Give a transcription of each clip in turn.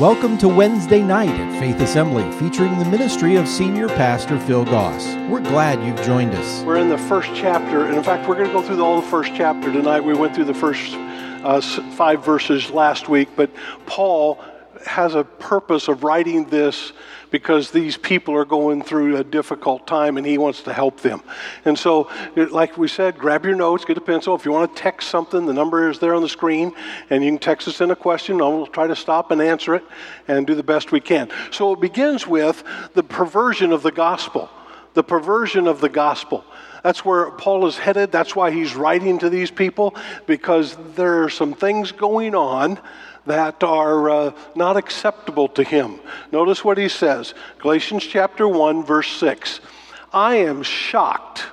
Welcome to Wednesday night at Faith Assembly, featuring the ministry of Senior Pastor Phil Goss. We're glad you've joined us. We're in the first chapter, and in fact, we're going to go through the, the first chapter tonight. We went through the first uh, five verses last week, but Paul has a purpose of writing this because these people are going through a difficult time and he wants to help them. And so, like we said, grab your notes, get a pencil. If you want to text something, the number is there on the screen, and you can text us in a question, and we'll try to stop and answer it and do the best we can. So, it begins with the perversion of the gospel. The perversion of the gospel. That's where Paul is headed. That's why he's writing to these people, because there are some things going on that are uh, not acceptable to him. Notice what he says Galatians chapter 1, verse 6. I am shocked.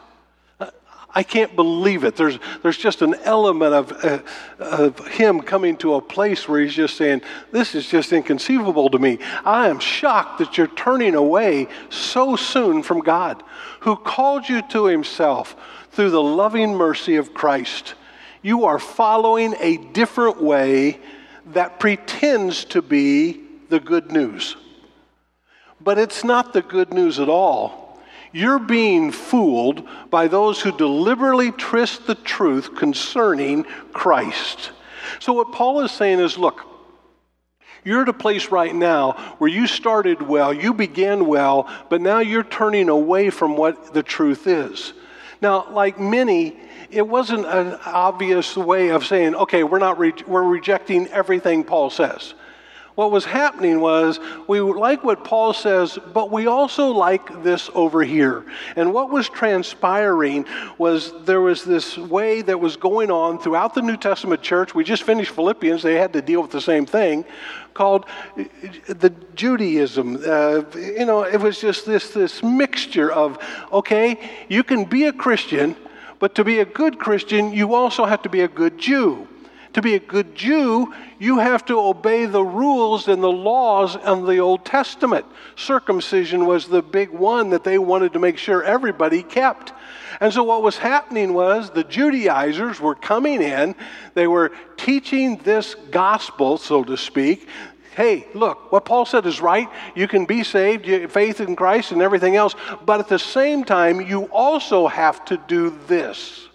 I can't believe it. There's, there's just an element of, uh, of him coming to a place where he's just saying, This is just inconceivable to me. I am shocked that you're turning away so soon from God, who called you to himself through the loving mercy of Christ. You are following a different way that pretends to be the good news. But it's not the good news at all. You're being fooled by those who deliberately twist the truth concerning Christ. So, what Paul is saying is look, you're at a place right now where you started well, you began well, but now you're turning away from what the truth is. Now, like many, it wasn't an obvious way of saying, okay, we're not re- we're rejecting everything Paul says. What was happening was we like what Paul says, but we also like this over here. And what was transpiring was there was this way that was going on throughout the New Testament church. We just finished Philippians, they had to deal with the same thing, called the Judaism. Uh, you know, it was just this, this mixture of, okay, you can be a Christian but to be a good Christian, you also have to be a good Jew. To be a good Jew, you have to obey the rules and the laws of the Old Testament. Circumcision was the big one that they wanted to make sure everybody kept. And so, what was happening was the Judaizers were coming in, they were teaching this gospel, so to speak, hey, look, what Paul said is right. You can be saved, you, faith in Christ and everything else, but at the same time, you also have to do this.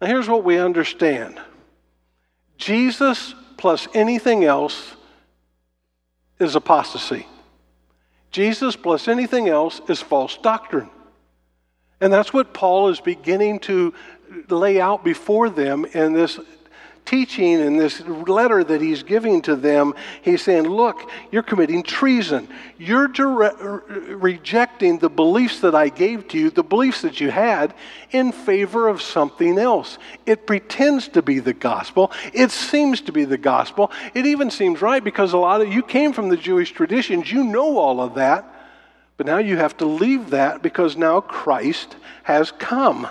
Now, here's what we understand Jesus plus anything else is apostasy. Jesus plus anything else is false doctrine. And that's what Paul is beginning to lay out before them in this teaching in this letter that he's giving to them, he's saying, Look, you're committing treason. You're dire- rejecting the beliefs that I gave to you, the beliefs that you had, in favor of something else. It pretends to be the gospel. It seems to be the gospel. It even seems right because a lot of you came from the Jewish traditions. You know all of that. But now you have to leave that because now Christ has come.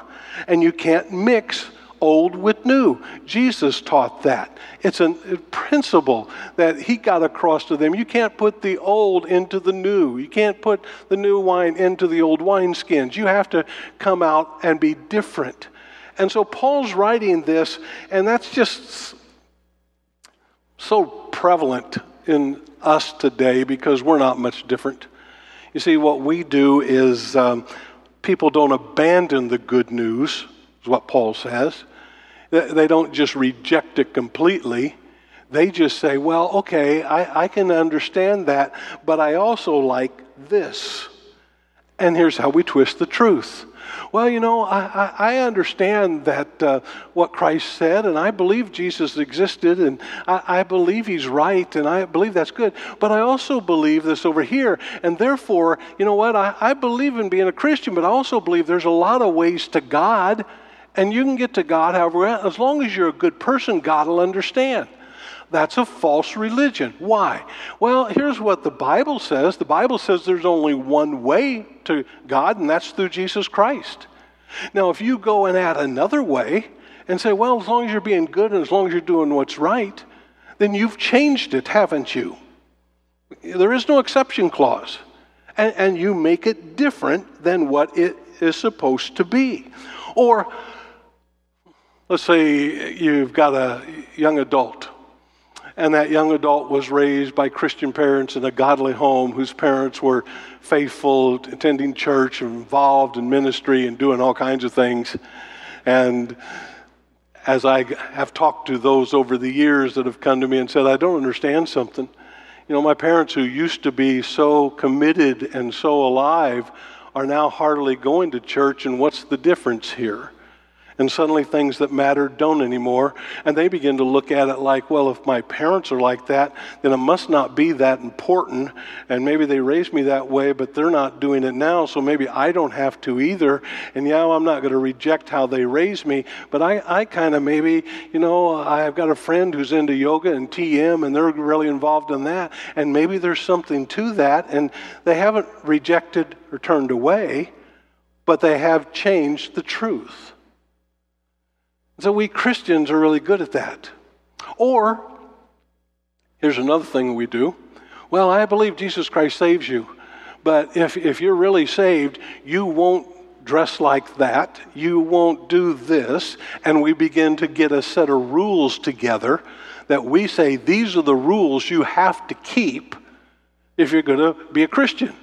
And you can't mix old with new. Jesus taught that. It's a principle that he got across to them. You can't put the old into the new. You can't put the new wine into the old wineskins. You have to come out and be different. And so Paul's writing this, and that's just so prevalent in us today because we're not much different. You see, what we do is um, people don't abandon the good news, is what Paul says. They don't just reject it completely. They just say, well, okay, I, I can understand that, but I also like this. And here's how we twist the truth. Well, you know, I, I understand that uh, what Christ said, and I believe Jesus existed, and I, I, believe he's right, and I believe that's good. But I also believe this over here, and therefore, you know what? I, I believe in being a Christian, but I also believe there's a lot of ways to God. And you can get to God however, as long as you're a good person, God will understand. That's a false religion. Why? Well, here's what the Bible says the Bible says there's only one way to God, and that's through Jesus Christ. Now, if you go and add another way and say, well, as long as you're being good and as long as you're doing what's right, then you've changed it, haven't you? There is no exception clause. And, and you make it different than what it is supposed to be. Or, Let's say you've got a young adult and that young adult was raised by Christian parents in a godly home whose parents were faithful, attending church, involved in ministry, and doing all kinds of things. And as I have talked to those over the years that have come to me and said, I don't understand something. You know, my parents who used to be so committed and so alive are now hardly going to church, and what's the difference here? And suddenly things that matter don't anymore. And they begin to look at it like, well, if my parents are like that, then it must not be that important. And maybe they raised me that way, but they're not doing it now, so maybe I don't have to either. And yeah, I'm not going to reject how they raised me, but I, I kind of maybe, you know, I've got a friend who's into yoga and TM, and they're really involved in that. And maybe there's something to that, and they haven't rejected or turned away, but they have changed the truth. So we Christians are really good at that. Or, here's another thing we do. Well, I believe Jesus Christ saves you. But if, if you're really saved, you won't dress like that. You won't do this. And we begin to get a set of rules together that we say these are the rules you have to keep if you're going to be a Christian.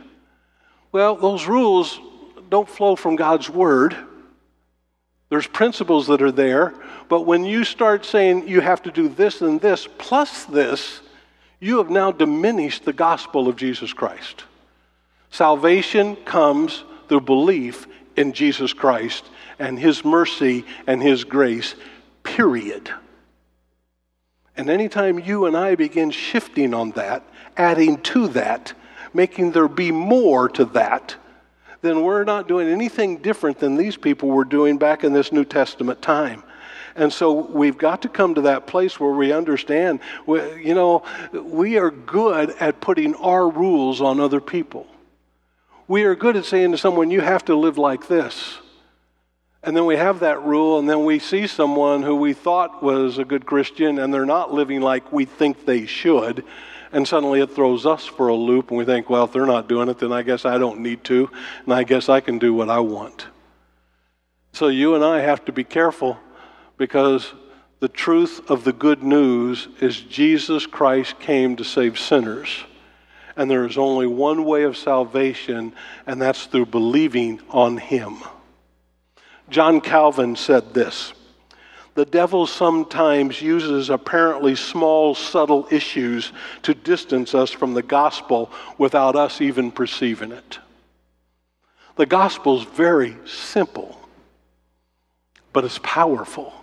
Well, those rules don't flow from God's Word. There's principles that are there, but when you start saying you have to do this and this plus this, you have now diminished the gospel of Jesus Christ. Salvation comes through belief in Jesus Christ and His mercy and His grace, period. And anytime you and I begin shifting on that, adding to that, making there be more to that, then we're not doing anything different than these people were doing back in this New Testament time. And so we've got to come to that place where we understand, you know, we are good at putting our rules on other people. We are good at saying to someone, you have to live like this. And then we have that rule, and then we see someone who we thought was a good Christian, and they're not living like we think they should. And suddenly it throws us for a loop, and we think, well, if they're not doing it, then I guess I don't need to, and I guess I can do what I want. So you and I have to be careful because the truth of the good news is Jesus Christ came to save sinners. And there is only one way of salvation, and that's through believing on Him. John Calvin said this the devil sometimes uses apparently small, subtle issues to distance us from the gospel without us even perceiving it. The gospel is very simple, but it's powerful.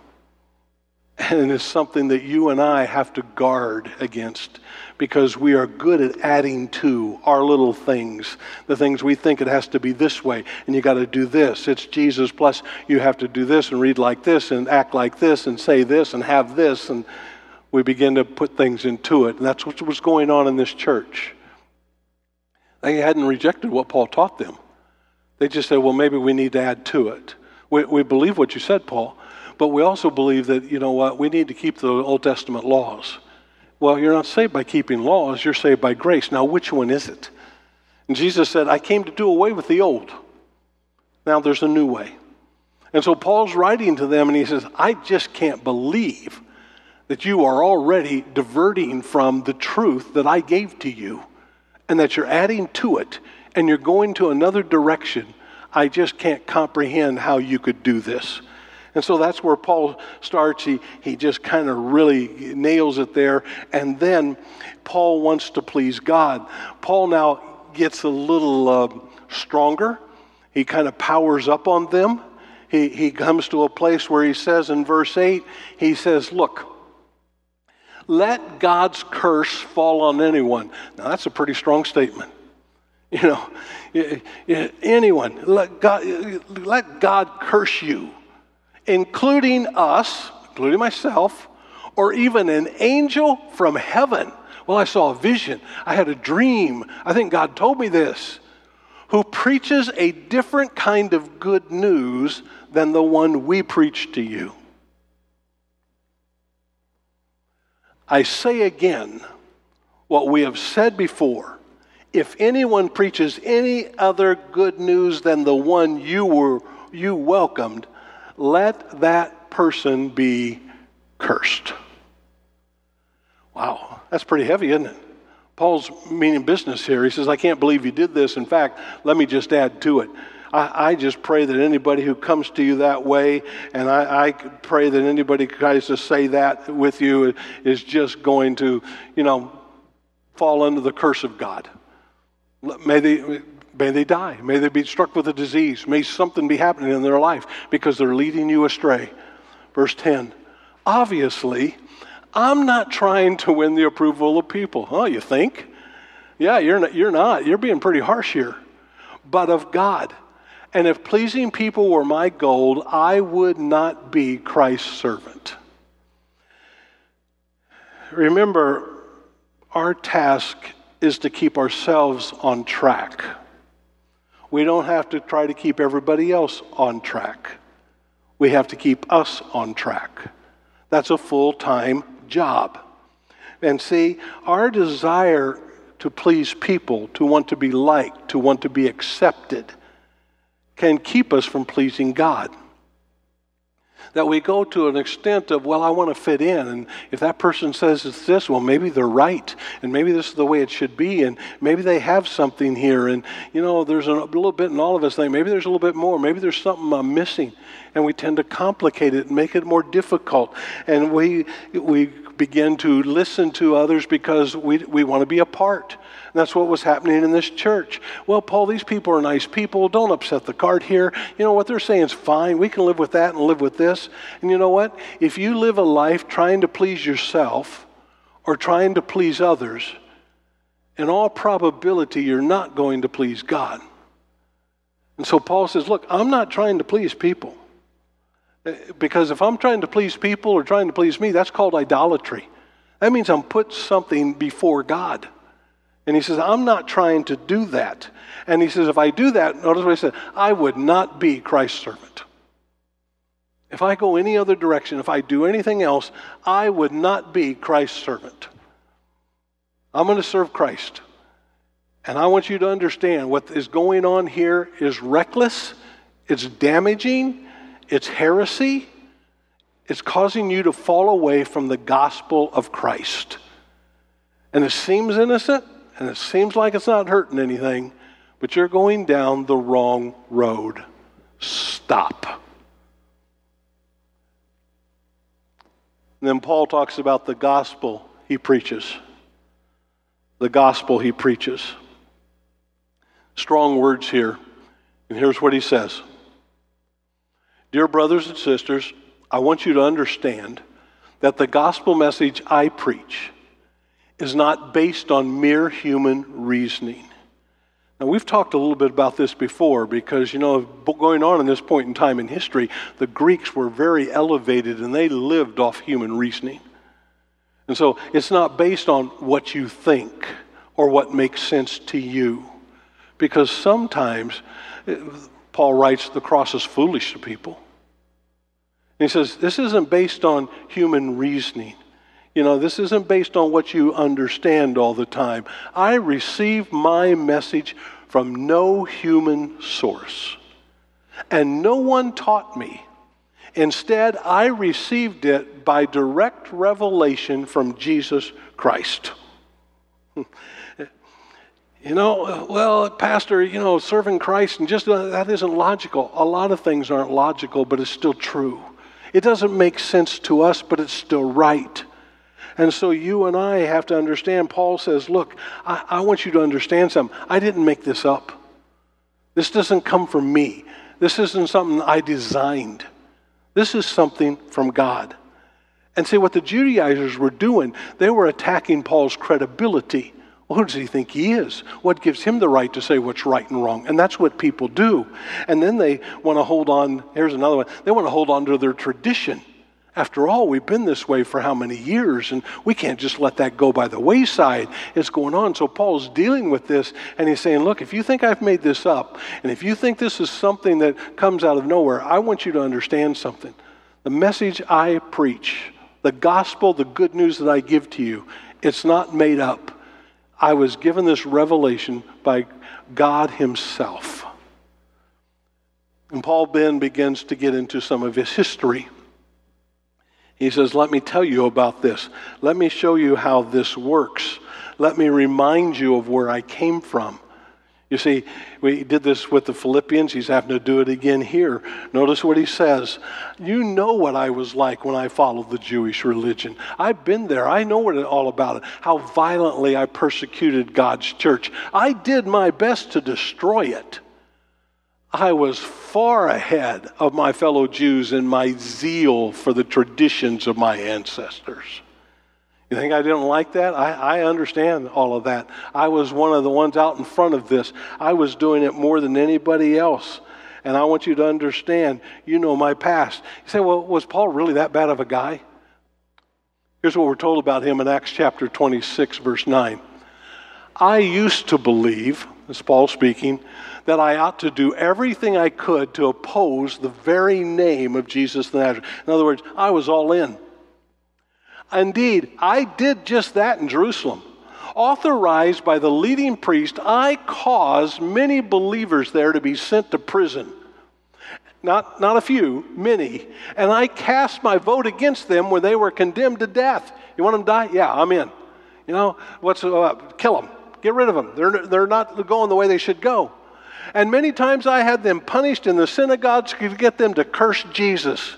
And it's something that you and I have to guard against because we are good at adding to our little things, the things we think it has to be this way, and you got to do this. It's Jesus, plus you have to do this and read like this and act like this and say this and have this. And we begin to put things into it. And that's what was going on in this church. They hadn't rejected what Paul taught them. They just said, well, maybe we need to add to it. We, we believe what you said, Paul. But we also believe that, you know what, we need to keep the Old Testament laws. Well, you're not saved by keeping laws, you're saved by grace. Now, which one is it? And Jesus said, I came to do away with the old. Now there's a new way. And so Paul's writing to them and he says, I just can't believe that you are already diverting from the truth that I gave to you and that you're adding to it and you're going to another direction. I just can't comprehend how you could do this. And so that's where Paul starts. He, he just kind of really nails it there. And then Paul wants to please God. Paul now gets a little uh, stronger. He kind of powers up on them. He, he comes to a place where he says in verse 8, he says, Look, let God's curse fall on anyone. Now, that's a pretty strong statement. You know, anyone, let God, let God curse you including us, including myself, or even an angel from heaven. Well, I saw a vision. I had a dream. I think God told me this. Who preaches a different kind of good news than the one we preach to you. I say again what we have said before. If anyone preaches any other good news than the one you were you welcomed, let that person be cursed. Wow, that's pretty heavy, isn't it? Paul's meaning business here. He says, I can't believe you did this. In fact, let me just add to it. I, I just pray that anybody who comes to you that way, and I, I pray that anybody who tries to say that with you is just going to, you know, fall under the curse of God. May they, may they die. May they be struck with a disease. May something be happening in their life because they're leading you astray. Verse 10 Obviously, I'm not trying to win the approval of people. Oh, you think? Yeah, you're not, you're not. You're being pretty harsh here. But of God. And if pleasing people were my goal, I would not be Christ's servant. Remember, our task is to keep ourselves on track. We don't have to try to keep everybody else on track. We have to keep us on track. That's a full time job. And see, our desire to please people, to want to be liked, to want to be accepted, can keep us from pleasing God. That we go to an extent of, well, I want to fit in. And if that person says it's this, well, maybe they're right. And maybe this is the way it should be. And maybe they have something here. And, you know, there's a little bit in all of us think, maybe there's a little bit more. Maybe there's something I'm missing. And we tend to complicate it and make it more difficult. And we, we begin to listen to others because we, we want to be a part. And that's what was happening in this church. Well, Paul, these people are nice people. Don't upset the cart here. You know what they're saying is fine. We can live with that and live with this. And you know what? If you live a life trying to please yourself or trying to please others, in all probability, you're not going to please God. And so Paul says, Look, I'm not trying to please people. Because if I'm trying to please people or trying to please me, that's called idolatry. That means I'm put something before God. And he says, I'm not trying to do that. And he says, if I do that, notice what he said, I would not be Christ's servant. If I go any other direction, if I do anything else, I would not be Christ's servant. I'm going to serve Christ. And I want you to understand what is going on here is reckless, it's damaging, it's heresy. It's causing you to fall away from the gospel of Christ. And it seems innocent, and it seems like it's not hurting anything, but you're going down the wrong road. Stop. And then Paul talks about the gospel he preaches. The gospel he preaches. Strong words here. And here's what he says Dear brothers and sisters, I want you to understand that the gospel message I preach is not based on mere human reasoning. Now, we've talked a little bit about this before because, you know, going on in this point in time in history, the Greeks were very elevated and they lived off human reasoning. And so it's not based on what you think or what makes sense to you. Because sometimes Paul writes, the cross is foolish to people. And he says, this isn't based on human reasoning. You know, this isn't based on what you understand all the time. I receive my message from no human source. And no one taught me. Instead, I received it by direct revelation from Jesus Christ. You know, well, Pastor, you know, serving Christ and just uh, that isn't logical. A lot of things aren't logical, but it's still true. It doesn't make sense to us, but it's still right. And so you and I have to understand. Paul says, Look, I, I, want you to understand something. I didn't make this up. This doesn't come from me. This isn't something I designed. This is something from God. And see, what the Judaizers were doing, they were attacking Paul's credibility. Well, who does he think he is? What gives him the right to say what's right and wrong? And that's what people do. And then they want to hold on, here's another one, they want to hold on to their tradition. After all, we've been this way for how many years, and we can't just let that go by the wayside. It's going on. So Paul's dealing with this, and he's saying, Look, if you think I've made this up, and if you think this is something that comes out of nowhere, I want you to understand something. The message I preach, the gospel, the good news that I give to you, it's not made up. I was given this revelation by God Himself. And Paul then begins to get into some of his history. He says, Let me tell you about this. Let me show you how this works. Let me remind you of where I came from. You see, we did this with the Philippians. He's having to do it again here. Notice what he says. You know what I was like when I followed the Jewish religion. I've been there. I know what it all about it. How violently I persecuted God's church. I did my best to destroy it. I was far ahead of my fellow Jews in my zeal for the traditions of my ancestors. You think I didn't like that? I, I understand all of that. I was one of the ones out in front of this. I was doing it more than anybody else. And I want you to understand, you know my past. You say, well, was Paul really that bad of a guy? Here's what we're told about him in Acts chapter 26, verse 9. I used to believe, this Paul speaking, that I ought to do everything I could to oppose the very name of Jesus the Nazarene. In other words, I was all in. Indeed, I did just that in Jerusalem. Authorized by the leading priest, I caused many believers there to be sent to prison. Not, not a few, many. And I cast my vote against them when they were condemned to death. You want them to die? Yeah, I'm in. You know, what's uh, kill them, get rid of them. They're, they're not going the way they should go. And many times I had them punished in the synagogues to get them to curse Jesus.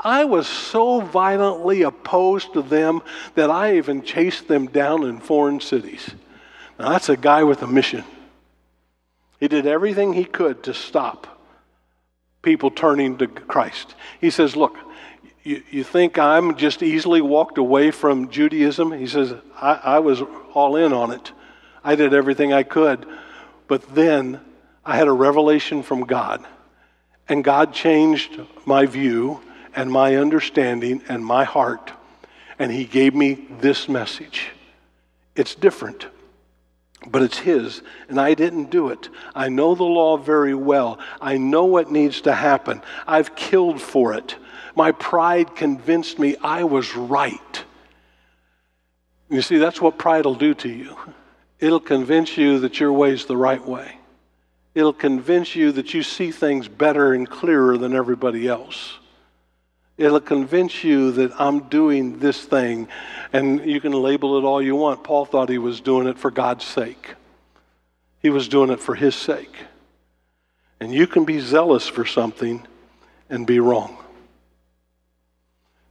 I was so violently opposed to them that I even chased them down in foreign cities. Now, that's a guy with a mission. He did everything he could to stop people turning to Christ. He says, Look, you, you think I'm just easily walked away from Judaism? He says, I, I was all in on it. I did everything I could. But then I had a revelation from God, and God changed my view and my understanding and my heart, and He gave me this message. It's different, but it's His, and I didn't do it. I know the law very well. I know what needs to happen. I've killed for it. My pride convinced me I was right. You see, that's what pride will do to you. It'll convince you that your way's the right way. It'll convince you that you see things better and clearer than everybody else. It'll convince you that I'm doing this thing, and you can label it all you want. Paul thought he was doing it for God's sake, he was doing it for his sake. And you can be zealous for something and be wrong.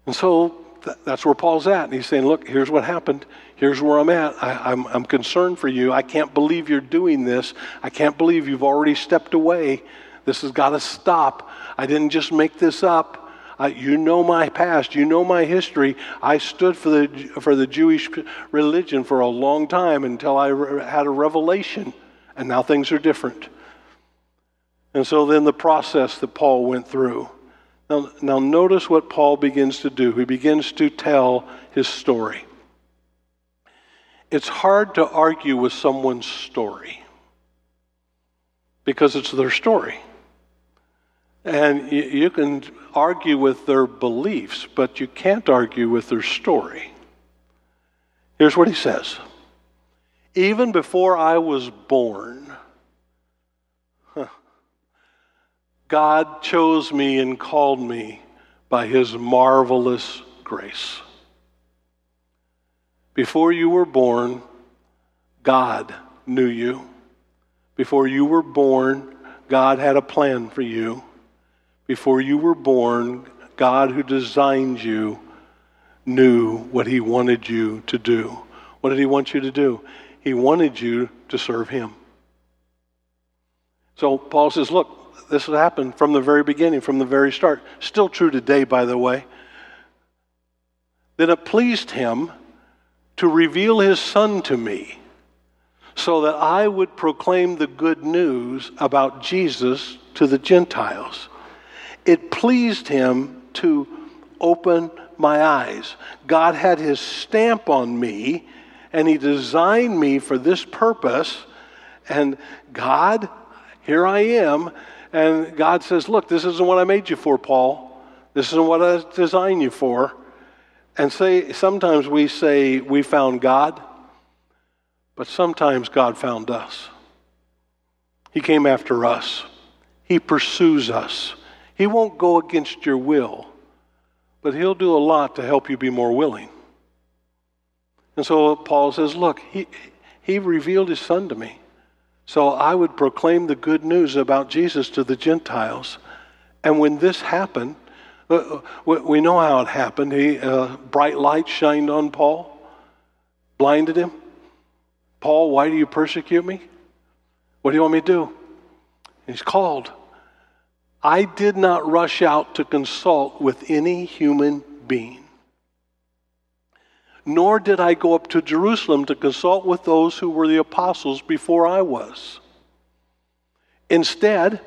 And so that's where Paul's at. And he's saying, Look, here's what happened. Here's where I'm at. I, I'm, I'm concerned for you. I can't believe you're doing this. I can't believe you've already stepped away. This has got to stop. I didn't just make this up. I, you know my past. You know my history. I stood for the, for the Jewish religion for a long time until I re- had a revelation, and now things are different. And so then the process that Paul went through. Now, now notice what Paul begins to do. He begins to tell his story. It's hard to argue with someone's story because it's their story. And you, can argue with their beliefs, but you can't argue with their story. Here's what he says Even before I was born, God chose me and called me by his marvelous grace. Before you were born, God knew you. Before you were born, God had a plan for you. Before you were born, God who designed you knew what he wanted you to do. What did he want you to do? He wanted you to serve him. So Paul says, look, this has happened from the very beginning, from the very start. Still true today, by the way. That it pleased him to reveal his son to me so that I would proclaim the good news about Jesus to the Gentiles it pleased him to open my eyes. God had his stamp on me, and he designed me for this purpose. And God, here I am. And God says, Look, this isn't what I made you for, Paul. This isn't what I designed you for. And say sometimes we say we found God, but sometimes God found us. He came after us. He pursues us. He won't go against your will, but He'll do a lot to help you be more willing. And so Paul says, Look, He, he revealed His Son to me. So I would proclaim the good news about Jesus to the Gentiles. And when this happened, uh, we know how it happened. He, uh, bright light shined on Paul, blinded him. Paul, why do you persecute me? What do you want me to do? He's called. I did not rush out to consult with any human being. Nor did I go up to Jerusalem to consult with those who were the apostles before I was. Instead,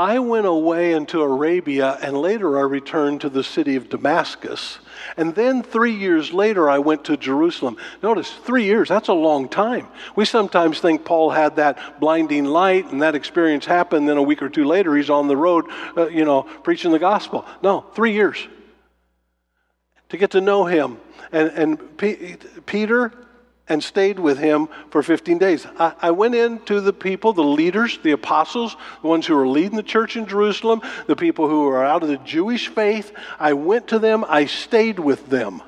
I went away into Arabia and later I returned to the city of Damascus. And then three years later, I went to Jerusalem. Notice, three years, that's a long time. We sometimes think Paul had that blinding light and that experience happened, then a week or two later, he's on the road, uh, you know, preaching the gospel. No, three years. To get to know him. And, and P- Peter and stayed with him for 15 days. I, I, went into the people, the leaders, the apostles, the ones who were leading the church in Jerusalem, the people who were out of the Jewish faith. I went to them, I stayed with them.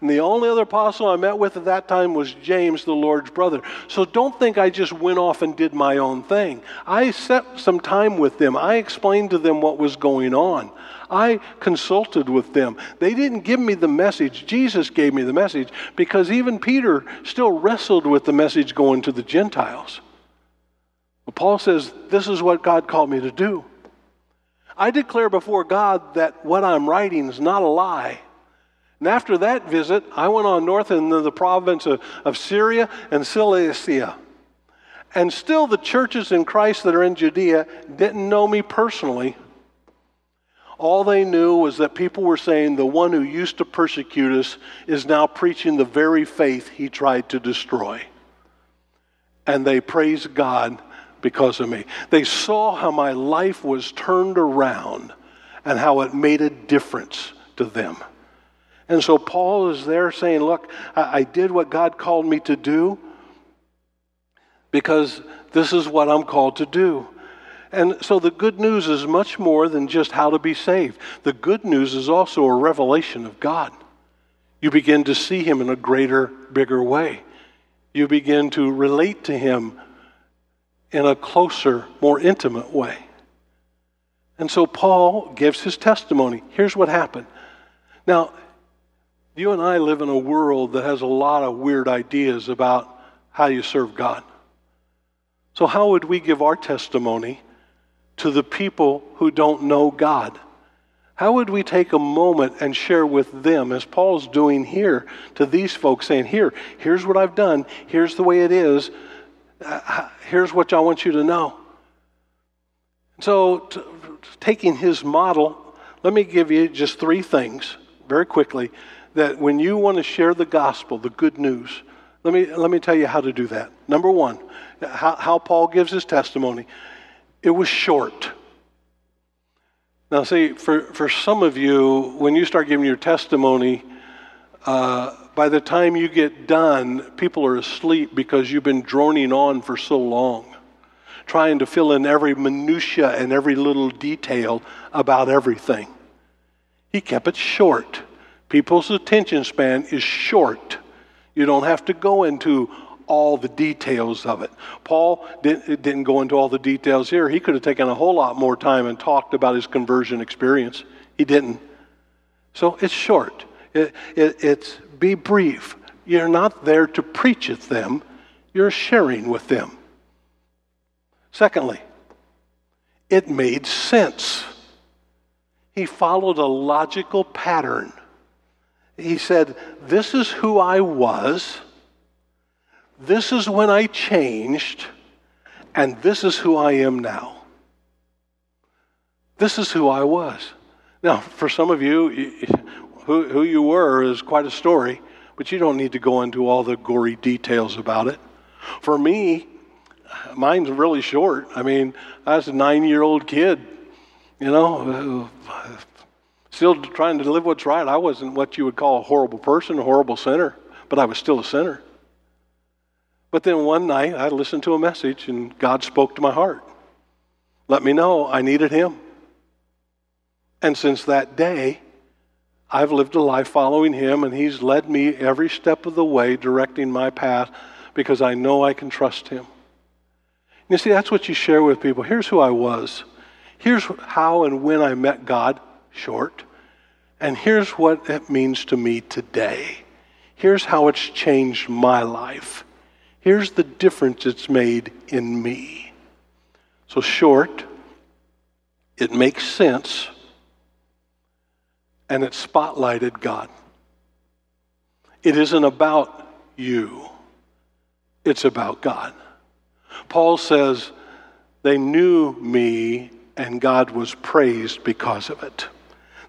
And the only other apostle I met with at that time was James, the Lord's brother. So don't think I just went off and did my own thing. I set some time with them. I explained to them what was going on. I consulted with them. They didn't give me the message. Jesus gave me the message because even Peter still wrestled with the message going to the Gentiles. But Paul says, This is what God called me to do. I declare before God that what I'm writing is not a lie. And after that visit, I went on north into the province of, of Syria and Cilicia. And still, the churches in Christ that are in Judea didn't know me personally. All they knew was that people were saying the one who used to persecute us is now preaching the very faith he tried to destroy. And they praised God because of me. They saw how my life was turned around and how it made a difference to them. And so Paul is there saying, Look, I, did what God called me to do because this is what I'm called to do. And so the good news is much more than just how to be saved. The good news is also a revelation of God. You begin to see Him in a greater, bigger way. You begin to relate to Him in a closer, more intimate way. And so Paul gives his testimony. Here's what happened. Now, you and I live in a world that has a lot of weird ideas about how you serve God. So, how would we give our testimony to the people who don't know God? How would we take a moment and share with them, as Paul's doing here, to these folks, saying, Here, here's what I've done, here's the way it is, uh, here's what I want you to know. So, t- taking his model, let me give you just three things very quickly that when you want to share the gospel, the good news, let me, let me tell you how to do that. Number one, how, how Paul gives his testimony. It was short. Now, see, for, for some of you, when you start giving your testimony, uh, by the time you get done, people are asleep because you've been droning on for so long, trying to fill in every minutia and every little detail about everything. He kept it short. People's attention span is short. You don't have to go into all the details of it. Paul didn't, didn't go into all the details here. He could have taken a whole lot more time and talked about his conversion experience. He didn't. So it's short. It, it, it's be brief. You're not there to preach at them, you're sharing with them. Secondly, it made sense. He followed a logical pattern. He said, This is who I was. This is when I changed, and this is who I am now. This is who I was. Now, for some of you, who, you were is quite a story, but you don't need to go into all the gory details about it. For me, mine's really short. I mean, I was a nine year old kid, you know, still trying to live what's right. I wasn't what you would call a horrible person, a horrible sinner, but I was still a sinner. But then one night I listened to a message and God spoke to my heart. Let me know I needed Him. And since that day, I've lived a life following Him, and He's led me every step of the way, directing my path because I know I can trust Him. You see, that's what you share with people. Here's who I was. Here's how and when I met God, short. And here's what it means to me today. Here's how it's changed my life. Here's the difference it's made in me. So, short, it makes sense, and it spotlighted God. It isn't about you, it's about God. Paul says, they knew me and God was praised because of it.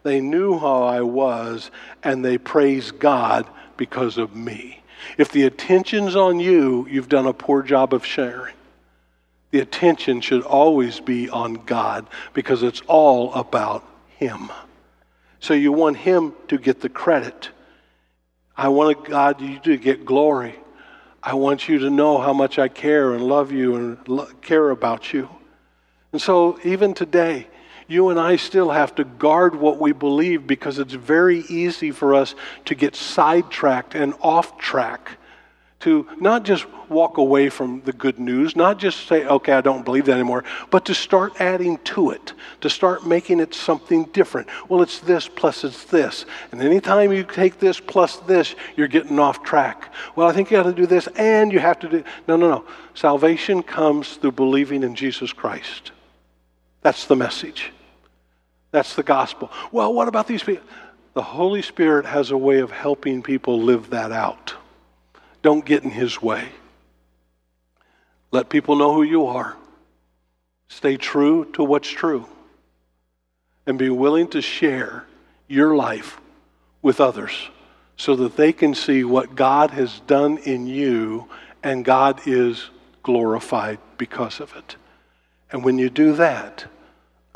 They knew how I was and they praised God because of me. If the attention's on you, you've done a poor job of sharing. The attention should always be on God because it's all about Him. So you want Him to get the credit. I want God you to get glory. I want you to know how much I care and love you and lo- care about you. And so, even today, you and I still have to guard what we believe because it's very easy for us to get sidetracked and off track to not just walk away from the good news, not just say, okay, I don't believe that anymore, but to start adding to it, to start making it something different. Well, it's this plus it's this. And anytime you take this plus this, you're getting off track. Well, I think you got to do this and you have to do. No, no, no. Salvation comes through believing in Jesus Christ. That's the message. That's the gospel. Well, what about these people? The Holy Spirit has a way of helping people live that out. Don't get in His way. Let people know who you are. Stay true to what's true. And be willing to share your life with others so that they can see what God has done in you and God is glorified because of it. And when you do that,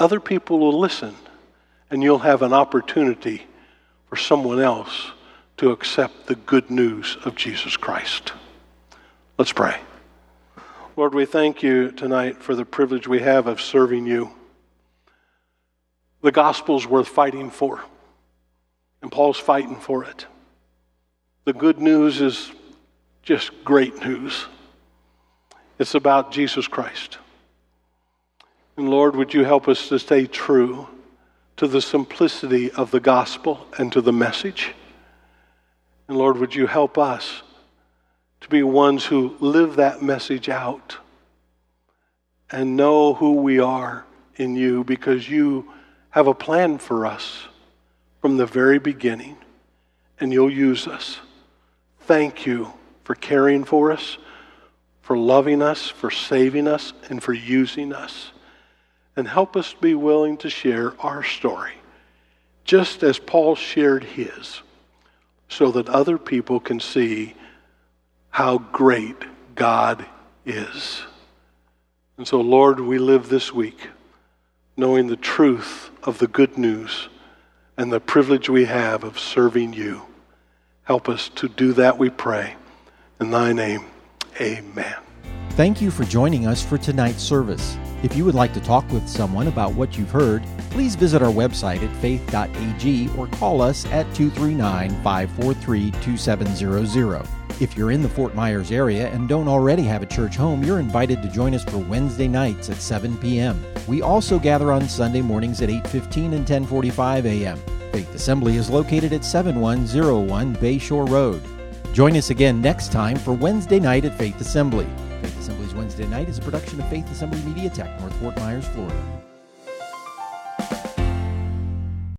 other people will listen and you'll have an opportunity for someone else to accept the good news of Jesus Christ. Let's pray. Lord, we thank you tonight for the privilege we have of serving you. The gospel's worth fighting for, and Paul's fighting for it. The good news is just great news. It's about Jesus Christ. And Lord, would you help us to stay true to the simplicity of the gospel and to the message? And Lord, would you help us to be ones who live that message out and know who we are in you because you have a plan for us from the very beginning and you'll use us. Thank you for caring for us, for loving us, for saving us, and for using us. And help us be willing to share our story, just as Paul shared his, so that other people can see how great God is. And so, Lord, we live this week knowing the truth of the good news and the privilege we have of serving you. Help us to do that, we pray. In thy name, amen. Thank you for joining us for tonight's service. If you would like to talk with someone about what you've heard, please visit our website at faith.ag or call us at 239 543 2700. If you're in the Fort Myers area and don't already have a church home, you're invited to join us for Wednesday nights at 7 p.m. We also gather on Sunday mornings at 8:15 and 10:45 a.m. Faith Assembly is located at 7101 Bayshore Road. Join us again next time for Wednesday night at Faith Assembly. Wednesday night is a production of Faith Assembly Media Tech, North Fort Myers, Florida.